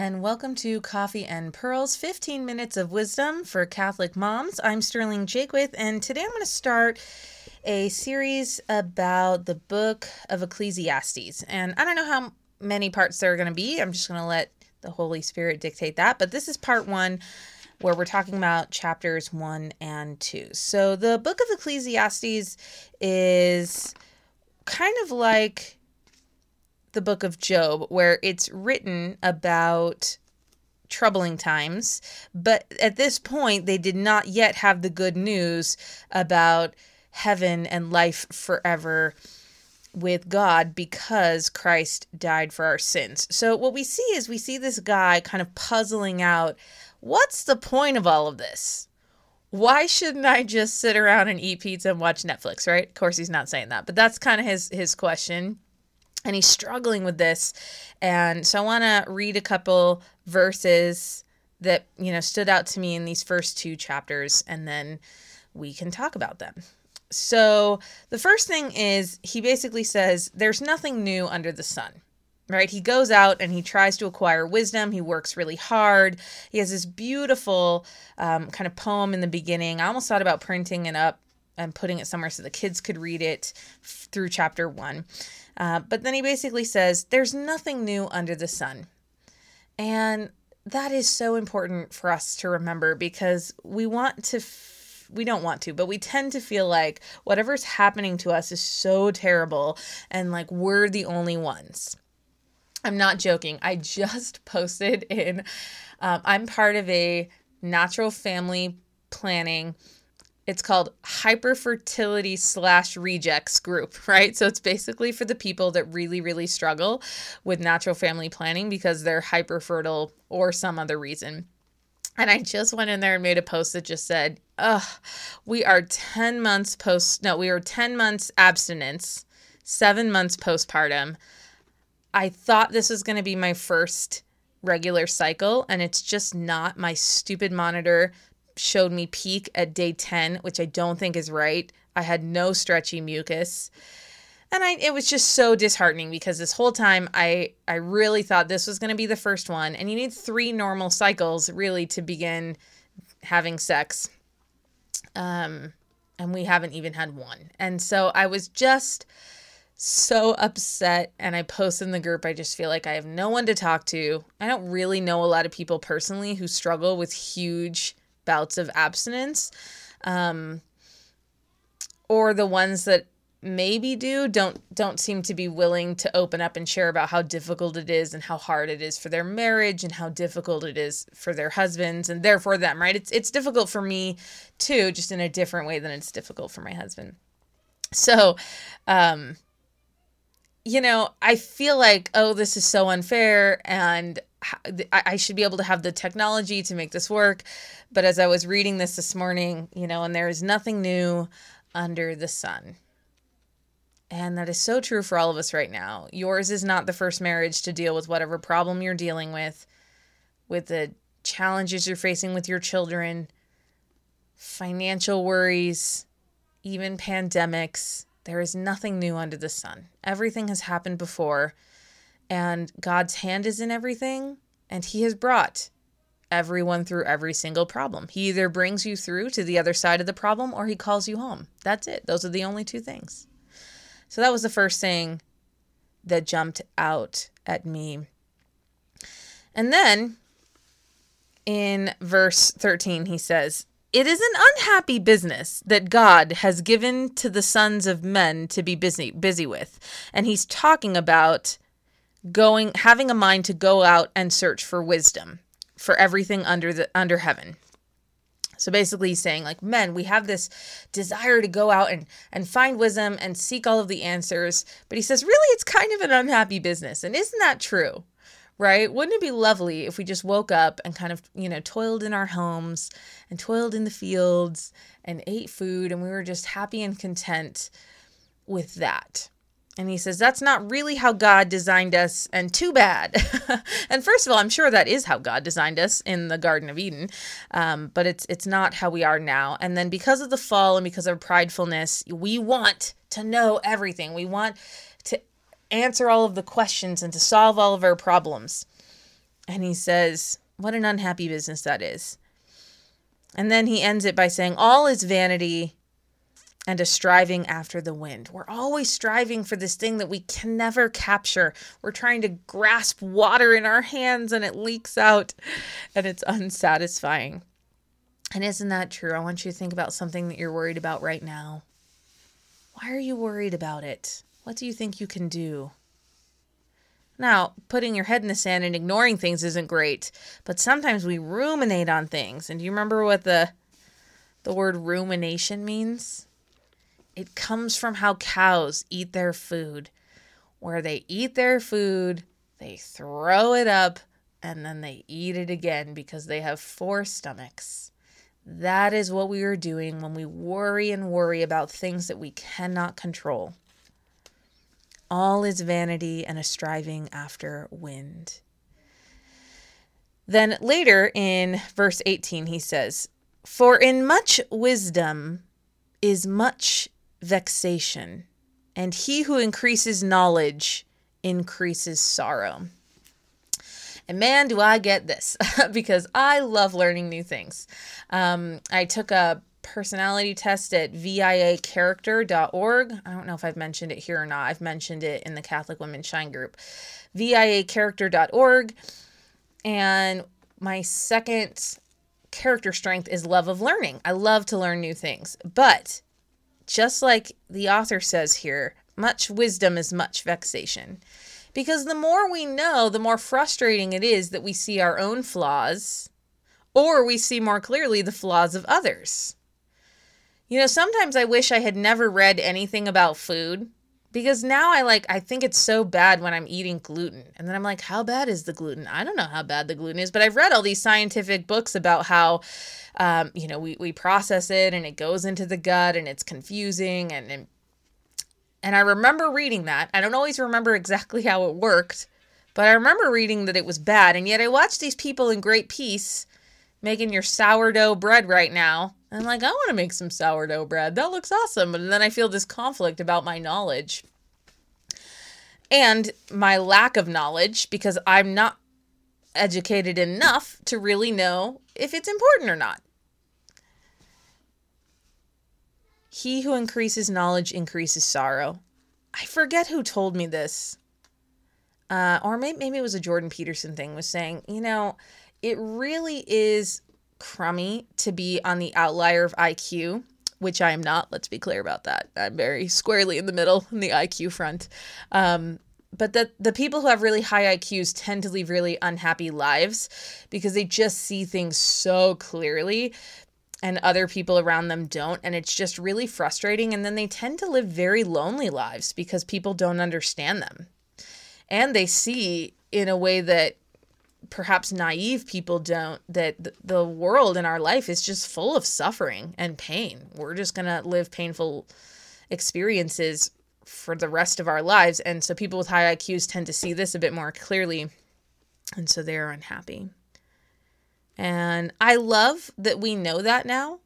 and welcome to Coffee and Pearls 15 Minutes of Wisdom for Catholic Moms. I'm Sterling Jaquith, and today I'm going to start a series about the book of Ecclesiastes. And I don't know how many parts there are going to be, I'm just going to let the Holy Spirit dictate that. But this is part one where we're talking about chapters one and two. So the book of Ecclesiastes is kind of like the book of Job, where it's written about troubling times, but at this point, they did not yet have the good news about heaven and life forever with God because Christ died for our sins. So, what we see is we see this guy kind of puzzling out what's the point of all of this? Why shouldn't I just sit around and eat pizza and watch Netflix, right? Of course, he's not saying that, but that's kind of his, his question and he's struggling with this. And so I want to read a couple verses that, you know, stood out to me in these first two chapters and then we can talk about them. So the first thing is he basically says there's nothing new under the sun. Right? He goes out and he tries to acquire wisdom. He works really hard. He has this beautiful um, kind of poem in the beginning. I almost thought about printing it up and putting it somewhere so the kids could read it through chapter one. Uh, but then he basically says, There's nothing new under the sun. And that is so important for us to remember because we want to. F- we don't want to, but we tend to feel like whatever's happening to us is so terrible and like we're the only ones. I'm not joking. I just posted in, um, I'm part of a natural family planning it's called hyperfertility slash rejects group, right? So it's basically for the people that really, really struggle with natural family planning because they're hyperfertile or some other reason. And I just went in there and made a post that just said, Ugh, we are 10 months post, no, we are 10 months abstinence, seven months postpartum. I thought this was going to be my first regular cycle, and it's just not. My stupid monitor showed me peak at day 10, which I don't think is right. I had no stretchy mucus. And I it was just so disheartening because this whole time I I really thought this was going to be the first one and you need 3 normal cycles really to begin having sex. Um and we haven't even had one. And so I was just so upset and I post in the group I just feel like I have no one to talk to. I don't really know a lot of people personally who struggle with huge bouts of abstinence um, or the ones that maybe do don't don't seem to be willing to open up and share about how difficult it is and how hard it is for their marriage and how difficult it is for their husbands and therefore them right? It's it's difficult for me too just in a different way than it's difficult for my husband. So um you know i feel like oh this is so unfair and I should be able to have the technology to make this work. But as I was reading this this morning, you know, and there is nothing new under the sun. And that is so true for all of us right now. Yours is not the first marriage to deal with whatever problem you're dealing with, with the challenges you're facing with your children, financial worries, even pandemics. There is nothing new under the sun. Everything has happened before and God's hand is in everything, and He has brought everyone through every single problem. He either brings you through to the other side of the problem or He calls you home. That's it. Those are the only two things. So that was the first thing that jumped out at me. And then in verse 13, he says, It is an unhappy business that God has given to the sons of men to be busy busy with. And he's talking about going having a mind to go out and search for wisdom for everything under the under heaven. So basically he's saying like men, we have this desire to go out and and find wisdom and seek all of the answers, but he says really it's kind of an unhappy business. And isn't that true? Right? Wouldn't it be lovely if we just woke up and kind of, you know, toiled in our homes and toiled in the fields and ate food and we were just happy and content with that? And he says, That's not really how God designed us, and too bad. and first of all, I'm sure that is how God designed us in the Garden of Eden, um, but it's, it's not how we are now. And then because of the fall and because of pridefulness, we want to know everything. We want to answer all of the questions and to solve all of our problems. And he says, What an unhappy business that is. And then he ends it by saying, All is vanity and a striving after the wind. We're always striving for this thing that we can never capture. We're trying to grasp water in our hands and it leaks out and it's unsatisfying. And isn't that true? I want you to think about something that you're worried about right now. Why are you worried about it? What do you think you can do? Now, putting your head in the sand and ignoring things isn't great, but sometimes we ruminate on things. And do you remember what the the word rumination means? It comes from how cows eat their food. Where they eat their food, they throw it up and then they eat it again because they have four stomachs. That is what we are doing when we worry and worry about things that we cannot control. All is vanity and a striving after wind. Then later in verse 18, he says, For in much wisdom is much vexation, and he who increases knowledge increases sorrow. And man, do I get this because I love learning new things. Um, I took a personality test at viacharacter.org. I don't know if I've mentioned it here or not. I've mentioned it in the Catholic Women Shine group. viacharacter.org. And my second character strength is love of learning. I love to learn new things. But just like the author says here, much wisdom is much vexation. Because the more we know, the more frustrating it is that we see our own flaws or we see more clearly the flaws of others. You know, sometimes I wish I had never read anything about food because now I like I think it's so bad when I'm eating gluten. And then I'm like, how bad is the gluten? I don't know how bad the gluten is, but I've read all these scientific books about how um, you know, we, we process it and it goes into the gut and it's confusing and, and and I remember reading that. I don't always remember exactly how it worked, but I remember reading that it was bad. And yet I watch these people in great peace making your sourdough bread right now. I'm like, I want to make some sourdough bread. That looks awesome. And then I feel this conflict about my knowledge and my lack of knowledge because I'm not educated enough to really know if it's important or not. He who increases knowledge increases sorrow. I forget who told me this. Uh, or maybe, maybe it was a Jordan Peterson thing, was saying, you know, it really is crummy to be on the outlier of IQ, which I am not. Let's be clear about that. I'm very squarely in the middle in the IQ front. Um, but the the people who have really high IQs tend to live really unhappy lives because they just see things so clearly and other people around them don't and it's just really frustrating and then they tend to live very lonely lives because people don't understand them. And they see in a way that perhaps naive people don't that the world in our life is just full of suffering and pain. We're just going to live painful experiences for the rest of our lives. And so people with high IQs tend to see this a bit more clearly. And so they're unhappy. And I love that we know that now.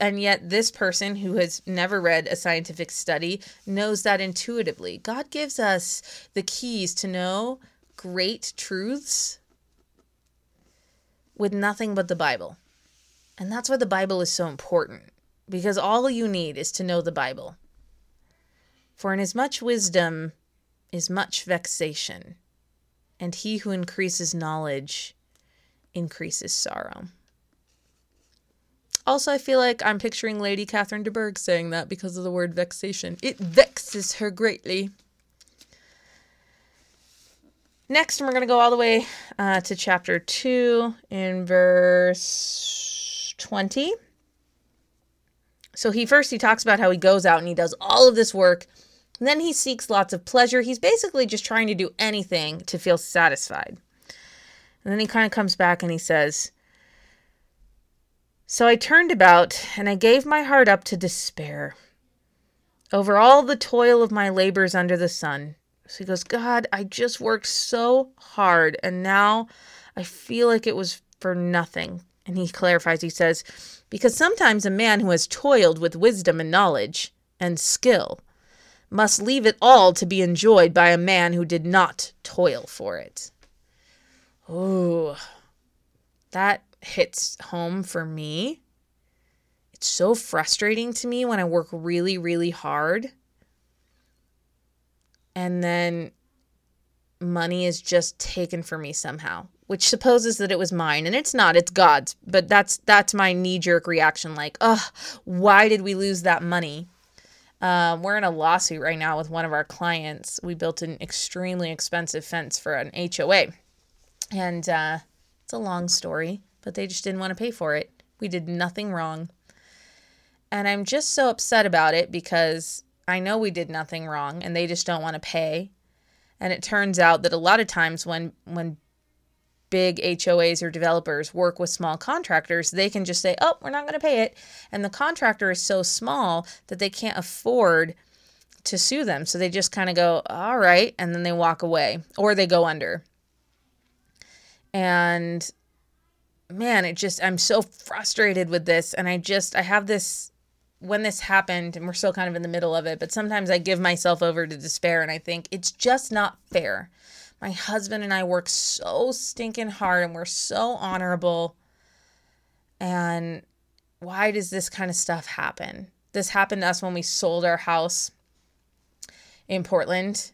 And yet, this person who has never read a scientific study knows that intuitively. God gives us the keys to know great truths with nothing but the Bible. And that's why the Bible is so important, because all you need is to know the Bible. For in as much wisdom is much vexation, and he who increases knowledge increases sorrow. Also, I feel like I'm picturing Lady Catherine de Bourgh saying that because of the word vexation. It vexes her greatly. Next, we're going to go all the way uh, to chapter 2 in verse 20. So he first he talks about how he goes out and he does all of this work. And then he seeks lots of pleasure. He's basically just trying to do anything to feel satisfied. And then he kind of comes back and he says, So I turned about and I gave my heart up to despair over all the toil of my labors under the sun. So he goes, God, I just worked so hard and now I feel like it was for nothing. And he clarifies, he says, Because sometimes a man who has toiled with wisdom and knowledge and skill must leave it all to be enjoyed by a man who did not toil for it. Oh, that hits home for me. It's so frustrating to me when I work really, really hard and then money is just taken from me somehow which supposes that it was mine and it's not it's god's but that's that's my knee jerk reaction like oh why did we lose that money? Um, we're in a lawsuit right now with one of our clients. We built an extremely expensive fence for an hoa and uh, it's a long story but they just didn't want to pay for it. We did nothing wrong. And i'm just so upset about it because i know we did nothing wrong and they just don't want to pay and it turns out that a lot of times when when big HOAs or developers work with small contractors, they can just say, "Oh, we're not going to pay it." And the contractor is so small that they can't afford to sue them. So they just kind of go, "All right," and then they walk away or they go under. And man, it just I'm so frustrated with this and I just I have this when this happened, and we're still kind of in the middle of it, but sometimes I give myself over to despair and I think it's just not fair. My husband and I work so stinking hard and we're so honorable. And why does this kind of stuff happen? This happened to us when we sold our house in Portland.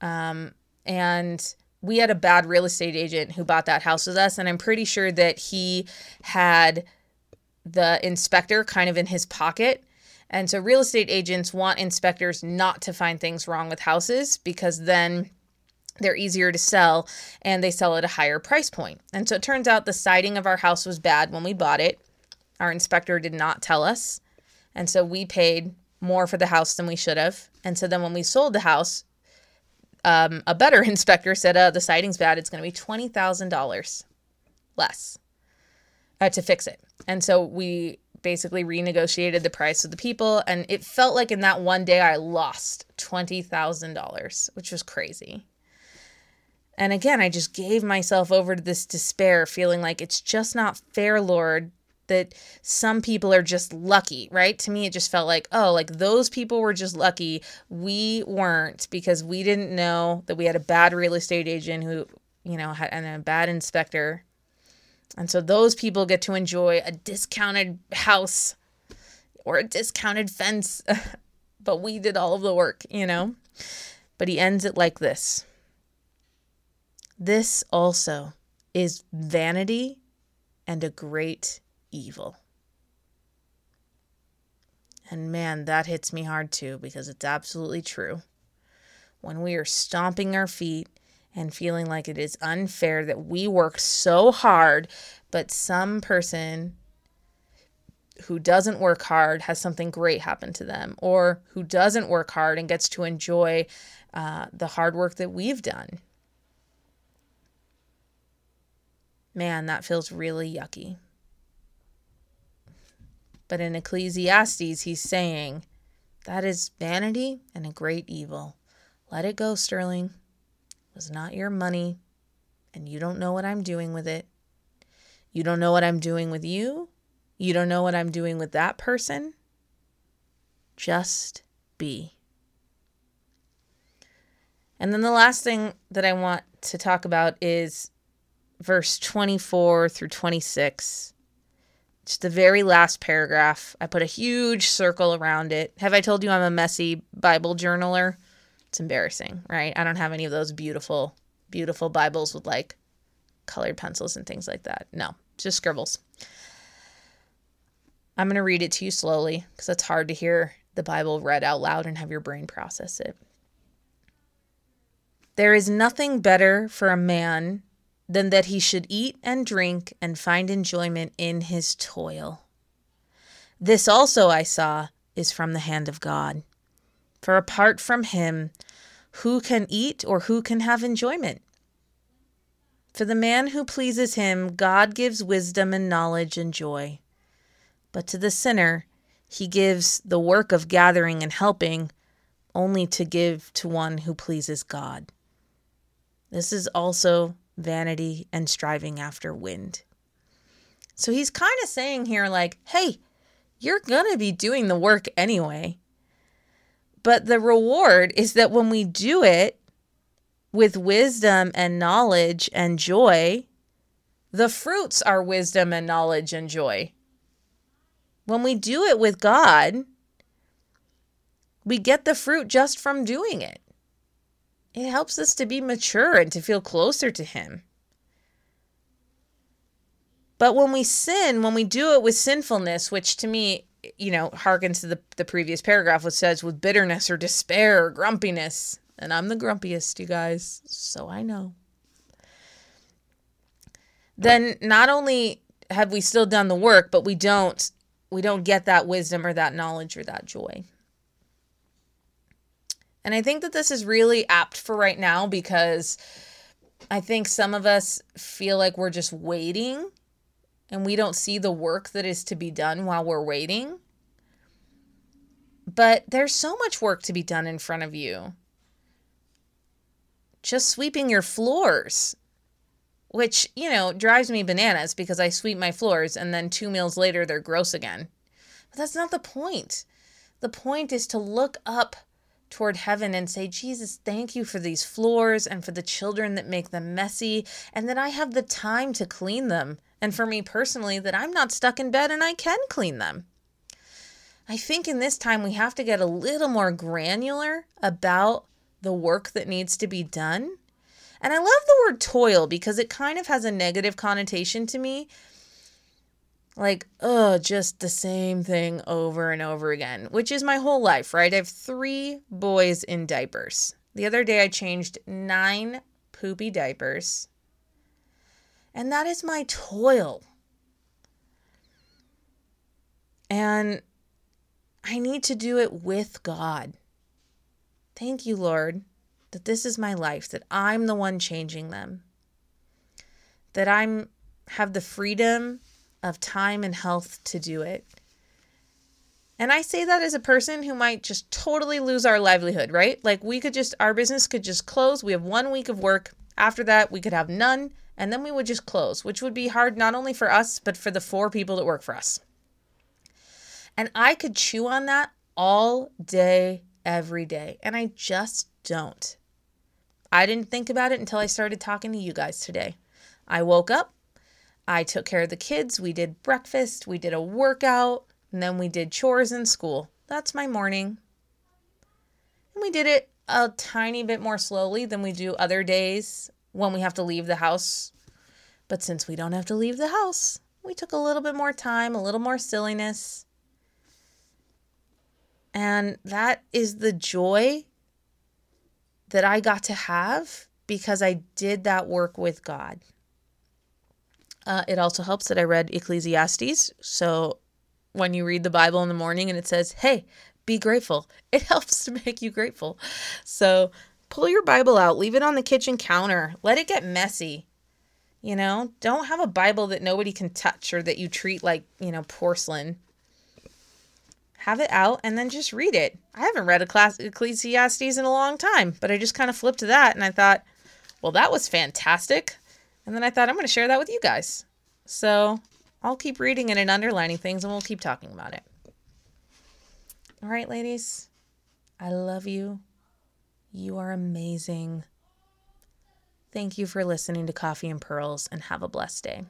Um, and we had a bad real estate agent who bought that house with us. And I'm pretty sure that he had the inspector kind of in his pocket. And so real estate agents want inspectors not to find things wrong with houses because then they're easier to sell and they sell at a higher price point. And so it turns out the siding of our house was bad when we bought it. Our inspector did not tell us. And so we paid more for the house than we should have. And so then when we sold the house, um, a better inspector said, uh, the siding's bad. It's going to be $20,000 less uh, to fix it. And so we basically renegotiated the price of the people. And it felt like in that one day I lost $20,000, which was crazy. And again, I just gave myself over to this despair, feeling like it's just not fair, Lord, that some people are just lucky, right? To me, it just felt like, oh, like those people were just lucky. We weren't because we didn't know that we had a bad real estate agent who, you know, had and a bad inspector and so those people get to enjoy a discounted house or a discounted fence. but we did all of the work, you know? But he ends it like this This also is vanity and a great evil. And man, that hits me hard too because it's absolutely true. When we are stomping our feet and feeling like it is unfair that we worked so hard, but some person who doesn't work hard has something great happen to them, or who doesn't work hard and gets to enjoy uh, the hard work that we've done. Man, that feels really yucky. But in Ecclesiastes, he's saying, that is vanity and a great evil. Let it go, Sterling was not your money, and you don't know what I'm doing with it. You don't know what I'm doing with you. You don't know what I'm doing with that person. Just be. And then the last thing that I want to talk about is verse 24 through 26. It's the very last paragraph. I put a huge circle around it. Have I told you I'm a messy Bible journaler? It's embarrassing, right? I don't have any of those beautiful, beautiful Bibles with like colored pencils and things like that. No, just scribbles. I'm going to read it to you slowly because it's hard to hear the Bible read out loud and have your brain process it. There is nothing better for a man than that he should eat and drink and find enjoyment in his toil. This also I saw is from the hand of God. For apart from him, who can eat or who can have enjoyment? For the man who pleases him, God gives wisdom and knowledge and joy. But to the sinner, he gives the work of gathering and helping only to give to one who pleases God. This is also vanity and striving after wind. So he's kind of saying here, like, hey, you're going to be doing the work anyway. But the reward is that when we do it, with wisdom and knowledge and joy, the fruits are wisdom and knowledge and joy. When we do it with God, we get the fruit just from doing it. It helps us to be mature and to feel closer to Him. But when we sin, when we do it with sinfulness, which to me, you know, harkens to the, the previous paragraph, which says with bitterness or despair or grumpiness, and I'm the grumpiest, you guys, so I know. Then not only have we still done the work, but we don't we don't get that wisdom or that knowledge or that joy. And I think that this is really apt for right now because I think some of us feel like we're just waiting and we don't see the work that is to be done while we're waiting. But there's so much work to be done in front of you. Just sweeping your floors, which, you know, drives me bananas because I sweep my floors and then two meals later they're gross again. But that's not the point. The point is to look up toward heaven and say, Jesus, thank you for these floors and for the children that make them messy, and that I have the time to clean them. And for me personally, that I'm not stuck in bed and I can clean them. I think in this time we have to get a little more granular about the work that needs to be done. And I love the word toil because it kind of has a negative connotation to me like, oh, just the same thing over and over again, which is my whole life, right? I have three boys in diapers. The other day I changed nine poopy diapers. And that is my toil. And I need to do it with God. Thank you, Lord, that this is my life, that I'm the one changing them. That I'm have the freedom of time and health to do it. And I say that as a person who might just totally lose our livelihood, right? Like we could just, our business could just close. We have one week of work. After that, we could have none. And then we would just close, which would be hard not only for us, but for the four people that work for us. And I could chew on that all day, every day. And I just don't. I didn't think about it until I started talking to you guys today. I woke up, I took care of the kids. We did breakfast, we did a workout, and then we did chores in school. That's my morning. And we did it a tiny bit more slowly than we do other days when we have to leave the house. But since we don't have to leave the house, we took a little bit more time, a little more silliness. And that is the joy that I got to have because I did that work with God. Uh, it also helps that I read Ecclesiastes. So when you read the Bible in the morning and it says, hey, be grateful, it helps to make you grateful. So pull your Bible out, leave it on the kitchen counter, let it get messy. You know, don't have a Bible that nobody can touch or that you treat like, you know, porcelain. Have it out and then just read it. I haven't read a class Ecclesiastes in a long time, but I just kind of flipped to that and I thought, well, that was fantastic. And then I thought I'm going to share that with you guys. So I'll keep reading it and underlining things and we'll keep talking about it. All right, ladies. I love you. You are amazing. Thank you for listening to Coffee and Pearls and have a blessed day.